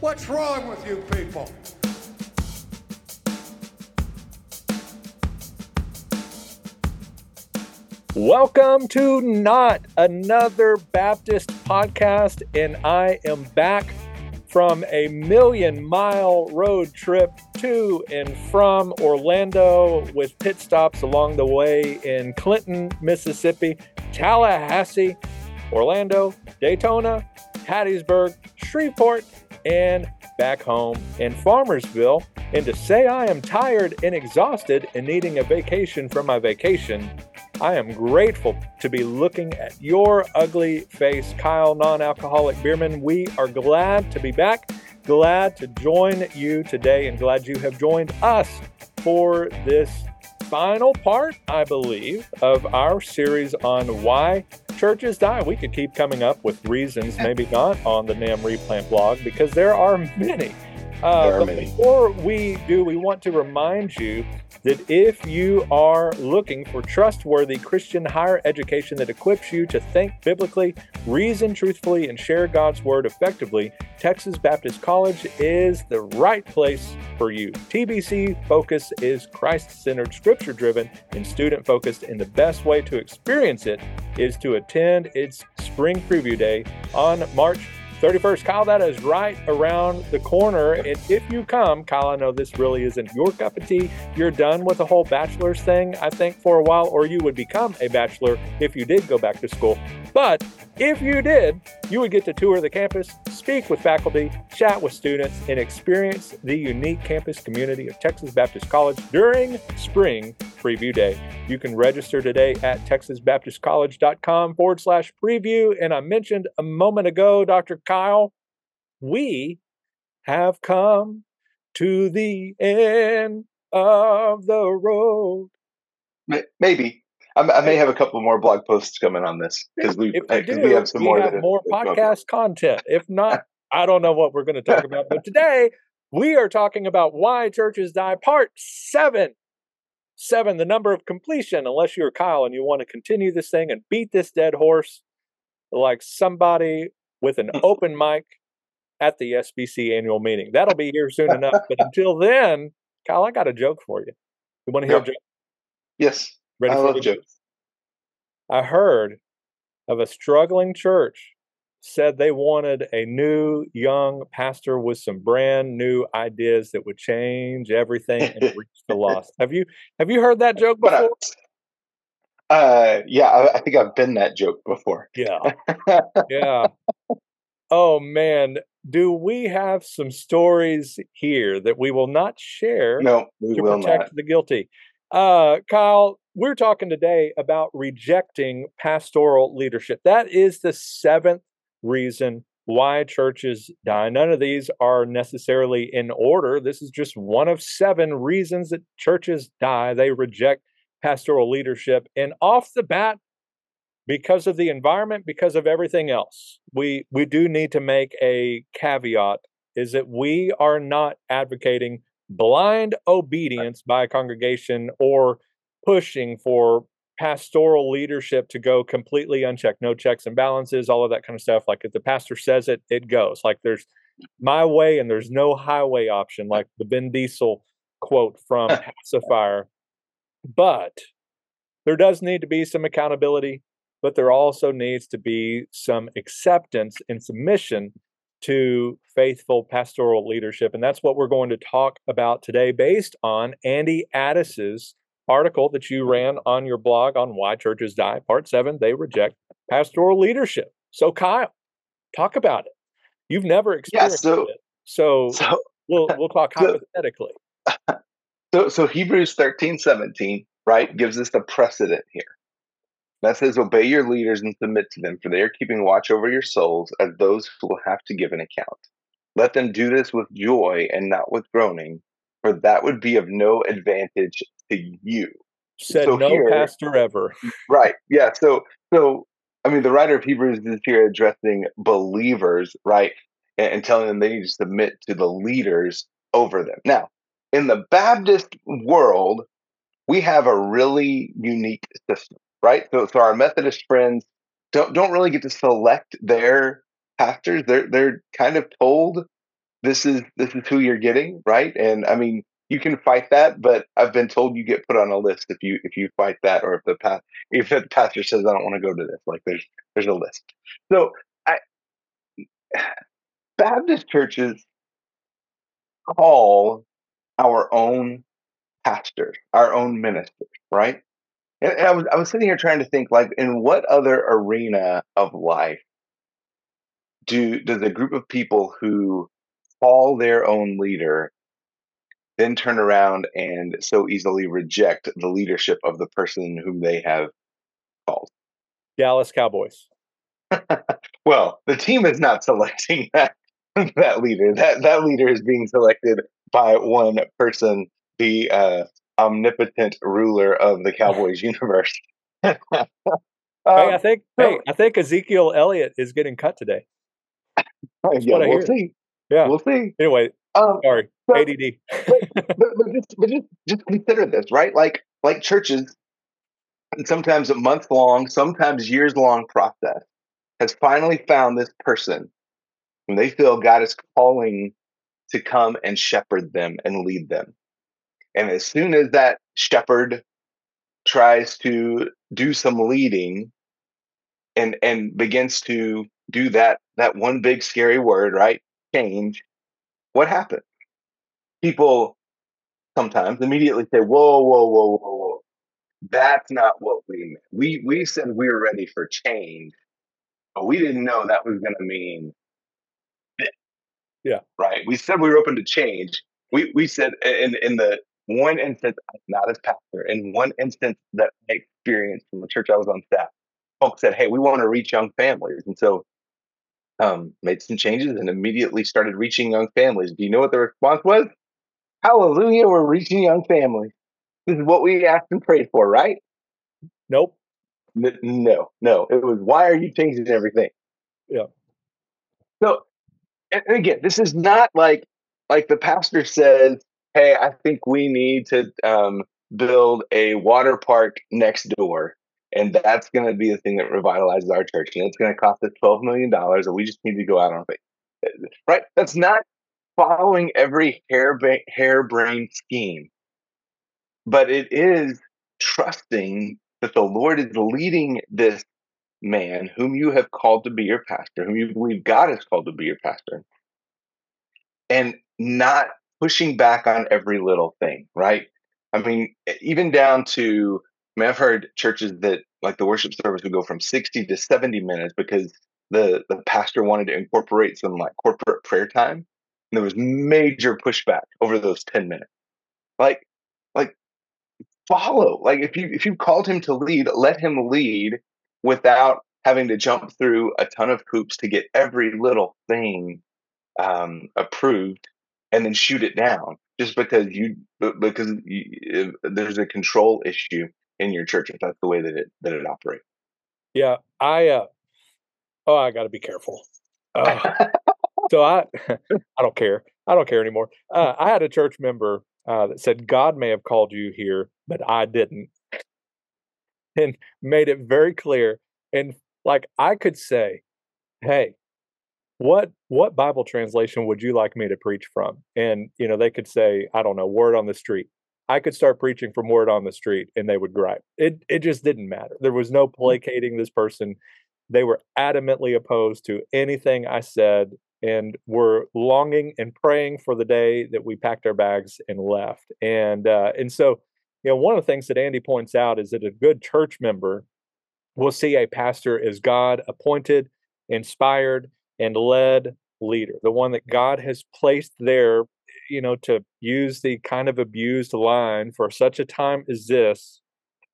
What's wrong with you people? Welcome to Not Another Baptist Podcast, and I am back from a million mile road trip to and from Orlando with pit stops along the way in Clinton, Mississippi, Tallahassee, Orlando, Daytona, Hattiesburg, Shreveport, and back home in Farmersville. And to say I am tired and exhausted and needing a vacation from my vacation, I am grateful to be looking at your ugly face, Kyle, non alcoholic beerman. We are glad to be back, glad to join you today, and glad you have joined us for this final part, I believe, of our series on why churches die. We could keep coming up with reasons, maybe not on the NAMB Replant blog, because there are many. Uh, There are many. before we do, we want to remind you that if you are looking for trustworthy Christian higher education that equips you to think biblically, reason truthfully, and share God's word effectively, Texas Baptist College is the right place for you. TBC focus is Christ centered, scripture driven, and student focused, and the best way to experience it is to attend its spring preview day on March 31st. Kyle, that is right around the corner. And if you come, Kyle, I know this really isn't your cup of tea. You're done with the whole bachelor's thing, I think, for a while, or you would become a bachelor if you did go back to school. But if you did, you would get to tour the campus, speak with faculty, chat with students, and experience the unique campus community of Texas Baptist College during spring preview day. You can register today at texasbaptistcollege.com forward slash preview. And I mentioned a moment ago, Dr. Kyle, we have come to the end of the road. Maybe I, may have a couple more blog posts coming on this because we do, we have some more. have more podcast content. If not, I don't know what we're going to talk about. But today we are talking about why churches die, part seven. Seven, the number of completion, unless you're Kyle and you want to continue this thing and beat this dead horse like somebody with an open mic at the SBC annual meeting. That'll be here soon enough. But until then, Kyle, I got a joke for you. You want to hear Yep. a joke? Yes, Ready I for love jokes. I heard of a struggling church said they wanted a new young pastor with some brand new ideas that would change everything and reach the lost. Have you have you heard that joke before? I, uh, yeah, I, I think I've been that joke before. Yeah. Yeah. Oh man, do we have some stories here that we will not share? no, we to will protect not. the guilty. Uh, Kyle, we're talking today about rejecting pastoral leadership. That is the seventh reason why churches die. None of these are necessarily in order. This is just one of seven reasons that churches die. They reject pastoral leadership. And off the bat, because of the environment, because of everything else, we, we do need to make a caveat is that we are not advocating blind obedience by a congregation or pushing for pastoral leadership to go completely unchecked, no checks and balances, all of that kind of stuff. Like if the pastor says it, it goes. Like there's my way and there's no highway option, like the Vin Diesel quote from Pacifier. But there does need to be some accountability, but there also needs to be some acceptance and submission to faithful pastoral leadership. And that's what we're going to talk about today, based on Andy Addis's article that you ran on your blog on why churches die. Part seven, they reject pastoral leadership. So, Kyle, talk about it. You've never Yeah, experienced so it. So, so we'll, we'll talk so- hypothetically. so so Hebrews thirteen seventeen right gives us the precedent here. That says, "Obey your leaders and submit to them, for they are keeping watch over your souls as those who will have to give an account. Let them do this with joy and not with groaning, for that would be of no advantage to you." Said so no here- pastor ever. Right. Yeah. So, so I mean, the writer of Hebrews is here addressing believers, right, and, and telling them they need to submit to the leaders over them. Now, in the Baptist world, we have a really unique system, right? So, so our Methodist friends don't don't really get to select their pastors. They're they're kind of told this is this is who you're getting, right? And I mean, you can fight that, but I've been told you get put on a list if you if you fight that, or if the pa- if the pastor says I don't want to go to this, like there's there's a list. So I Baptist churches call our own pastors, our own ministers, right? And, and I was I was sitting here trying to think, like, in what other arena of life do does a group of people who call their own leader then turn around and so easily reject the leadership of the person whom they have called? Dallas Cowboys. well, the team is not selecting that that leader. That that leader is being selected by one person, the uh, omnipotent ruler of the Cowboys universe. um, hey, I think so, hey, I think Ezekiel Elliott is getting cut today. yeah, we'll see. Yeah, we'll see. Anyway, um, sorry, so, ADD. but, but, but, just, but just just consider this, right? Like like churches, and sometimes a month long, sometimes years long process has finally found this person whom they feel God is calling to come and shepherd them and lead them. And as soon as that shepherd tries to do some leading and and begins to do that that one big scary word, right? Change. What happens? People sometimes immediately say, "Whoa, whoa, whoa, whoa, whoa! That's not what we meant. We we said we were ready for change, but we didn't know that was going to mean this." Yeah. Right. We said we were open to change. We we said in in the one instance, not as pastor, in one instance that I experienced from the church I was on staff, folks said, "Hey, we want to reach young families," and so um, made some changes and immediately started reaching young families. Do you know what the response was? Hallelujah, we're reaching young families. This is what we asked and prayed for, right? Nope. N- no, no. It was why are you changing everything? Yeah. So, and again, this is not like like the pastor says, "Hey, I think we need to um, build a water park next door." and that's going to be the thing that revitalizes our church and it's going to cost us 12 million dollars and we just need to go out on faith right that's not following every hair harebrained scheme but it is trusting that the lord is leading this man whom you have called to be your pastor whom you believe god has called to be your pastor and not pushing back on every little thing right i mean even down to I mean, I've heard churches that like the worship service would go from 60 to 70 minutes because the the pastor wanted to incorporate some like corporate prayer time. And there was major pushback over those 10 minutes. Like, like follow. Like if you if you called him to lead, let him lead without having to jump through a ton of hoops to get every little thing um, approved and then shoot it down just because you because you, there's a control issue in your church if that's the way that it that it operates. Yeah, I uh oh, I got to be careful. Uh, so I I don't care. I don't care anymore. Uh, I had a church member uh, that said God may have called you here, but I didn't, and made it very clear. And like I could say, hey, what what Bible translation would you like me to preach from? And you know, they could say, I don't know, word on the street. I could start preaching from word on the street and they would gripe. It it just didn't matter. There was no mm. placating this person. They were adamantly opposed to anything I said and were longing and praying for the day that we packed our bags and left. And uh, and so, you know, one of the things that Andy points out is that a good church member will see a pastor as God appointed, inspired, and led leader, the one that God has placed there you know, to use the kind of abused line for such a time as this,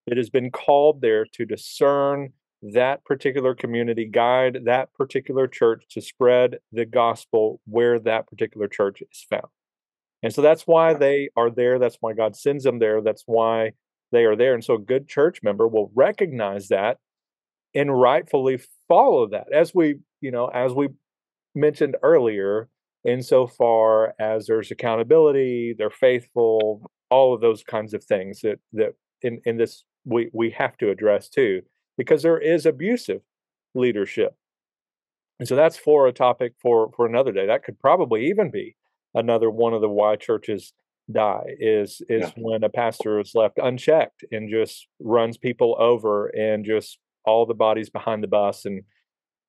it has been called there to discern that particular community, guide that particular church to spread the gospel where that particular church is found. And so that's why they are there. That's why God sends them there. That's why they are there. And so a good church member will recognize that and rightfully follow that. As we, you know, as we mentioned earlier, insofar as there's accountability, they're faithful, all of those kinds of things that that in, in this we, we have to address too, because there is abusive leadership. And so that's for a topic for for another day. That could probably even be another one of the why churches die is is Yeah. when a pastor is left unchecked and just runs people over and just all the bodies behind the bus and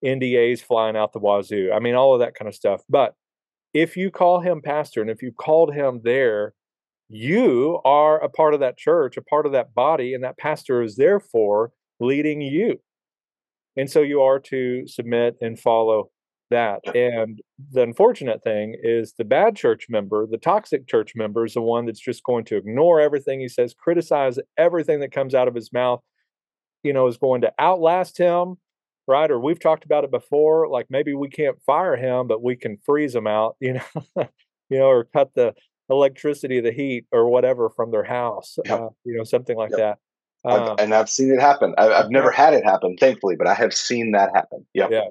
NDAs flying out the wazoo. I mean, all of that kind of stuff. But if you call him pastor and if you called him there, you are a part of that church, a part of that body, and that pastor is therefore leading you. And so you are to submit and follow that. And the unfortunate thing is the bad church member, the toxic church member, is the one that's just going to ignore everything he says, criticize everything that comes out of his mouth, you know, is going to outlast him, right? Or we've talked about it before, like maybe we can't fire him, but we can freeze him out, you know, you know, or cut the electricity, the heat, or whatever from their house, Yep. uh, you know, something like Yep. that. I've- Um, and I've seen it happen. I, I've never had it happen, thankfully, but I have seen that happen. Yep. Yeah.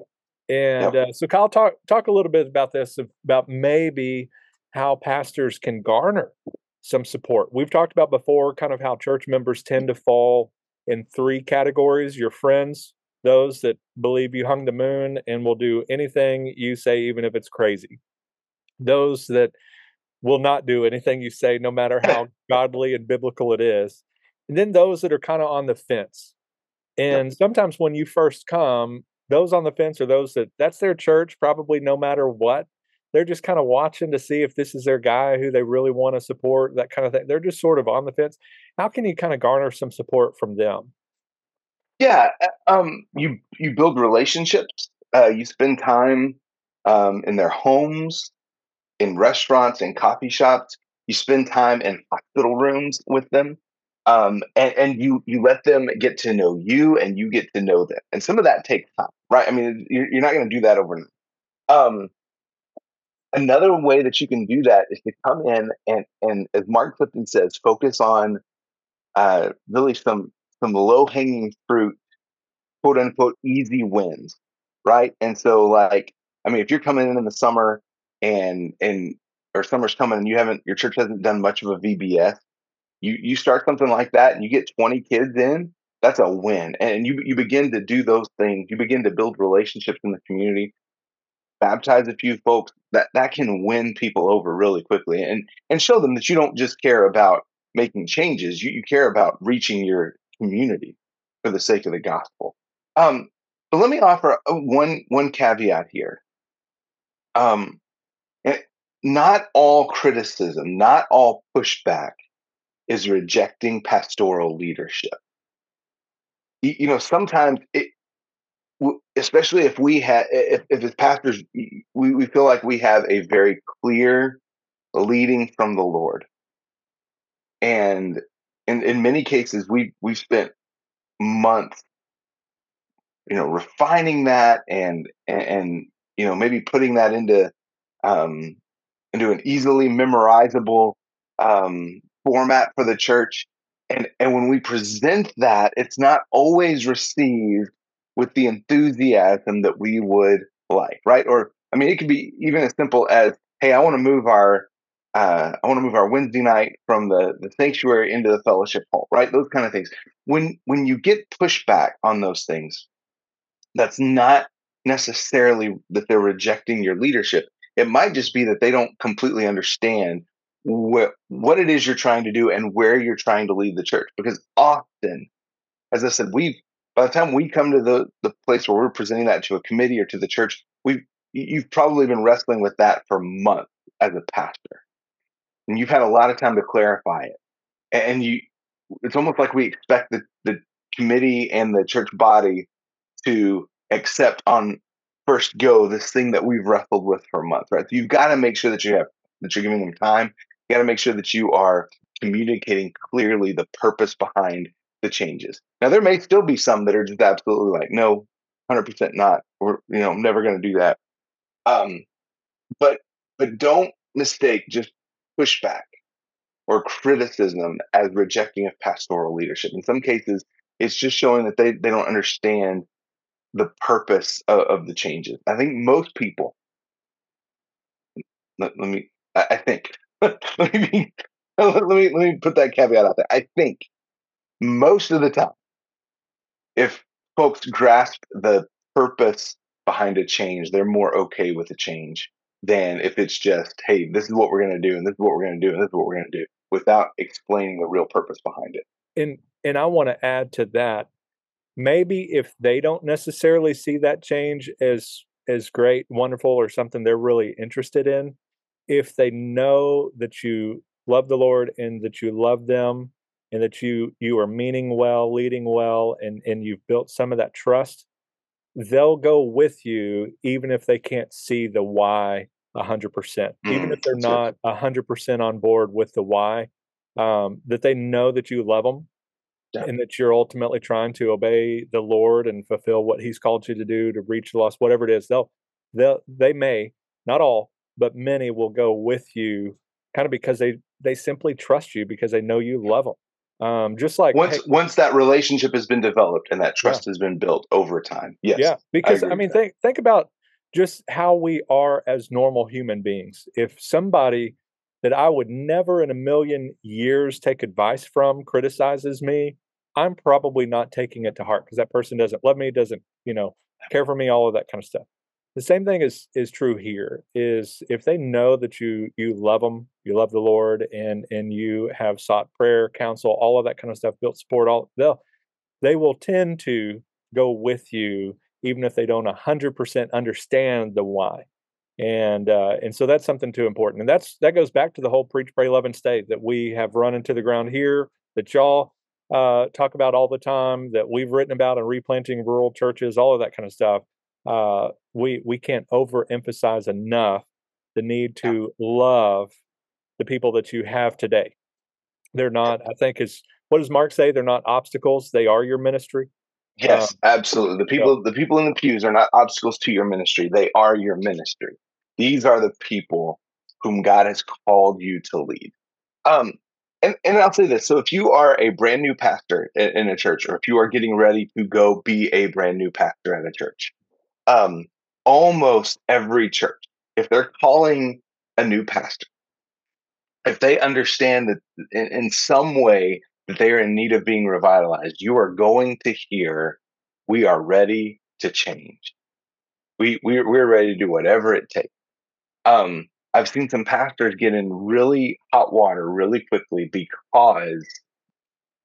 And uh, so, Kyle, talk talk a little bit about this, about maybe how pastors can garner some support. We've talked about before, kind of how church members tend to fall in three categories: your friends, those that believe you hung the moon and will do anything you say, even if it's crazy; those that will not do anything you say, no matter how godly and biblical it is; and then those that are kind of on the fence. And sometimes when you first come, those on the fence are those that that's their church, probably no matter what. They're just kind of watching to see if this is their guy who they really want to support, that kind of thing. They're just sort of on the fence. How can you kind of garner some support from them? Yeah, uh, um, you you build relationships. Uh, you spend time um, in their homes, in restaurants, in coffee shops. You spend time in hospital rooms with them, um, and, and you you let them get to know you, and you get to know them. And some of that takes time, right? I mean, you're, you're not going to do that overnight. Um, another way that you can do that is to come in and and as Mark Clifton says, focus on uh, really some some low hanging fruit, quote unquote, easy wins, right? And so, like, I mean, if you're coming in in the summer and and or summer's coming and you haven't your church hasn't done much of a VBS, you you start something like that and you get 20 kids in, that's a win. And you you begin to do those things. You begin to build relationships in the community, baptize a few folks. That that can win people over really quickly and and show them that you don't just care about making changes. You, you care about reaching your community for the sake of the gospel. Um, but let me offer one one caveat here. Um, not all criticism, not all pushback is rejecting pastoral leadership. You, you know, sometimes it, especially if we have, if, if as pastors, we, we feel like we have a very clear leading from the Lord and in in many cases we we've spent months you know refining that and and, you know maybe putting that into um into an easily memorizable um format for the church. And and when we present that it's not always received with the enthusiasm that we would like right? Or i mean it could be even as simple as hey i want to move our uh, I want to move our Wednesday night from the, the sanctuary into the fellowship hall, right? Those kind of things. When when you get pushback on those things, that's not necessarily that they're rejecting your leadership. It might just be that they don't completely understand what what it is you're trying to do and where you're trying to lead the church. Because often, as I said, we by the time we come to the the place where we're presenting that to a committee or to the church, we've you've probably been wrestling with that for months as a pastor and you've had a lot of time to clarify it. And you it's almost like we expect the, the committee and the church body to accept on first go this thing that we've wrestled with for months right? So you've got to make sure that you have that you're giving them time. You got to make sure that you are communicating clearly the purpose behind the changes. Now there may still be some that are just absolutely like no 100% not. We're you know i'm never going to do that. Um but but don't mistake just pushback or criticism as rejecting of pastoral leadership. In some cases, it's just showing that they, they don't understand the purpose of, of the changes. I think most people, let, let me, I, I think, let me, let me let me put that caveat out there. I think most of the time, if folks grasp the purpose behind a change, they're more okay with the change than if it's just, hey, this is what we're going to do, and this is what we're going to do, and this is what we're going to do, without explaining the real purpose behind it. And and I want to add to that, maybe if they don't necessarily see that change as as great, wonderful, or something they're really interested in, if they know that you love the Lord and that you love them and that you you are meaning well, leading well, and and you've built some of that trust, they'll go with you even if they can't see the why a hundred percent, even Mm, if they're that's it. not a hundred percent on board with the why, um, that they know that you love them Yeah. and that you're ultimately trying to obey the Lord and fulfill what He's called you to do to reach the lost, whatever it is. They'll they'll they may not all, but many will go with you, kind of because they they simply trust you because they know you love them. Um, just like Once hey, once that relationship has been developed and that trust has been built over time, yes, yeah, because I, agree mean, with that. think think about just how we are as normal human beings. If somebody that I would never in a million years take advice from criticizes me, I'm probably not taking it to heart because that person doesn't love me, doesn't you know care for me, all of that kind of stuff. The same thing is is true here. Is if they know that you you love them, you love the Lord, and and you have sought prayer, counsel, all of that kind of stuff, built support, all they'll they will tend to go with you even if they don't 100% understand the why. And uh, and so that's something too important. And that's that goes back to the whole preach pray love and stay that we have run into the ground here that y'all uh, talk about all the time that we've written about and replanting rural churches all of that kind of stuff. Uh, we we can't overemphasize enough the need to love the people that you have today. They're not i think is what does mark say? They're not obstacles. They are your ministry Yes, absolutely. The yeah. people the people in the pews are not obstacles to your ministry. They are your ministry. These are the people whom God has called you to lead. Um and, and I'll say this. So if you are a brand new pastor in, in a church, or if you are getting ready to go be a brand new pastor at a church, um, almost every church, if they're calling a new pastor, if they understand that in, in some way that they are in need of being revitalized, you are going to hear, "We are ready to change. We we we're ready to do whatever it takes." Um, I've seen some pastors get in really hot water really quickly because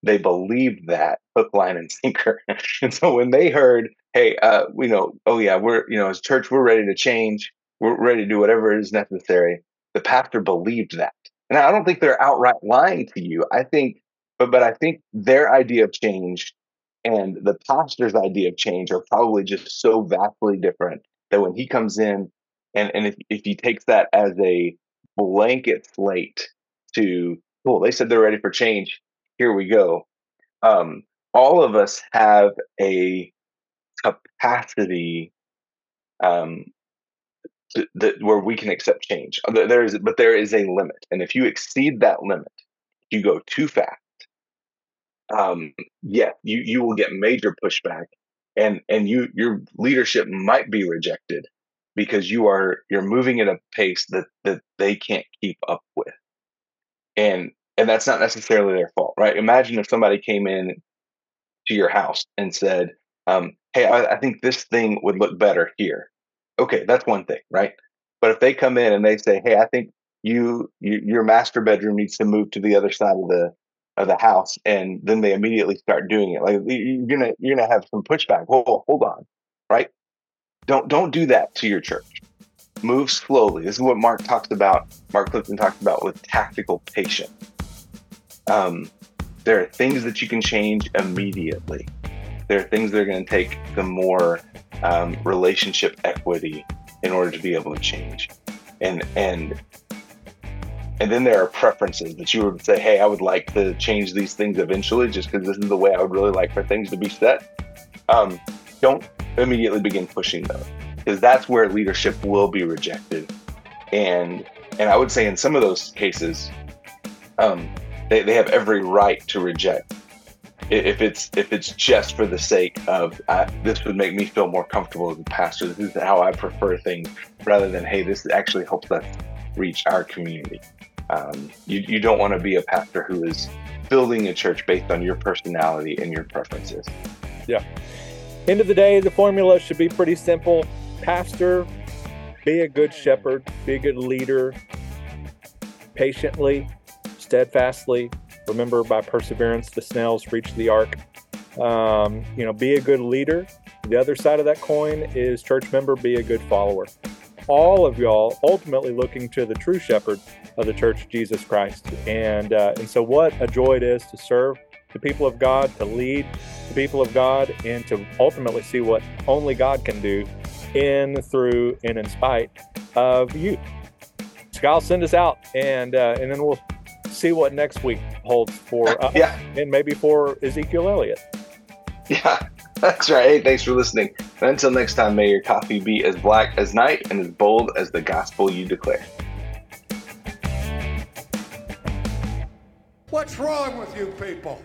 they believed that hook, line, and sinker. and so when they heard, "Hey, uh, you know, oh yeah, we're you know, as church, we're ready to change. We're ready to do whatever is necessary," the pastor believed that. And I don't think they're outright lying to you. I think, but but I think their idea of change and the pastor's idea of change are probably just so vastly different that when he comes in and and if, if he takes that as a blanket slate to cool they said they're ready for change. Here we go. Um all of us have a capacity um th- that where we can accept change. There is but there is a limit. And if you exceed that limit you go too fast um yeah you you will get major pushback and and you your leadership might be rejected because you are you're moving at a pace that that they can't keep up with. And and that's not necessarily their fault right? Imagine if somebody came in to your house and said um hey I, I think this thing would look better here. Okay that's one thing right? But if they come in and they say hey i think you, you your master bedroom needs to move to the other side of the of the house and then they immediately start doing it. Like you- you're gonna you're gonna have some pushback. Hold, hold on right? Don't don't do that to your church. Move slowly. This is what mark talks about mark clifton talks about with tactical patience. Um, there are things that you can change immediately. There are things that are going to take some more um, relationship equity in order to be able to change. And and and then there are preferences that you would say hey i would like to change these things eventually just because this is the way i would really like for things to be set. Um, don't immediately begin pushing those because that's where leadership will be rejected. And and i would say in some of those cases um, they, they have every right to reject. If it's if it's just for the sake of this would make me feel more comfortable as a pastor. This is how i prefer things rather than hey this actually helps us reach our community um, you, you don't want to be a pastor who is building a church based on your personality and your preferences Yeah. End of the day, the formula should be pretty simple. Pastor, be a good shepherd, be a good leader, patiently, steadfastly. Remember, by perseverance, the snails reach the ark. Um, you know, be a good leader. The other side of that coin is church member, be a good follower. All of y'all ultimately looking to the true shepherd of the church, Jesus Christ. And, uh, and so, what a joy it is to serve the people of God, to lead the people of God, and to ultimately see what only God can do in, through, and in spite of you. Scott, send us out, and uh, and then we'll see what next week holds for us, yeah. and maybe for Ezekiel Elliott. Yeah, that's right. Hey, thanks for listening. And until next time, may your coffee be as black as night and as bold as the gospel you declare. What's wrong with you people?